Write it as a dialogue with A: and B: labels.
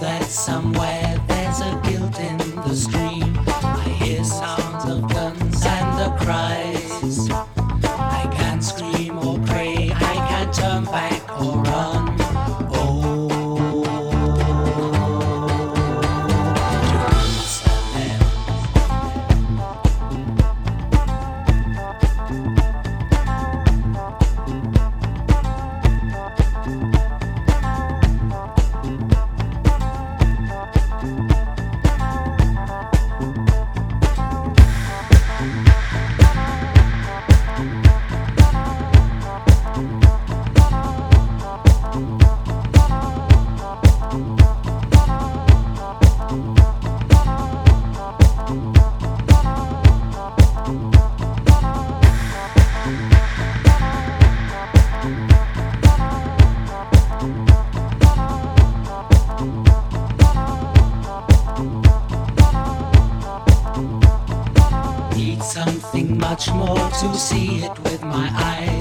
A: that somewhere there's a guilt in the stream. I hear sounds of guns and the cry. much more to see it with my eyes.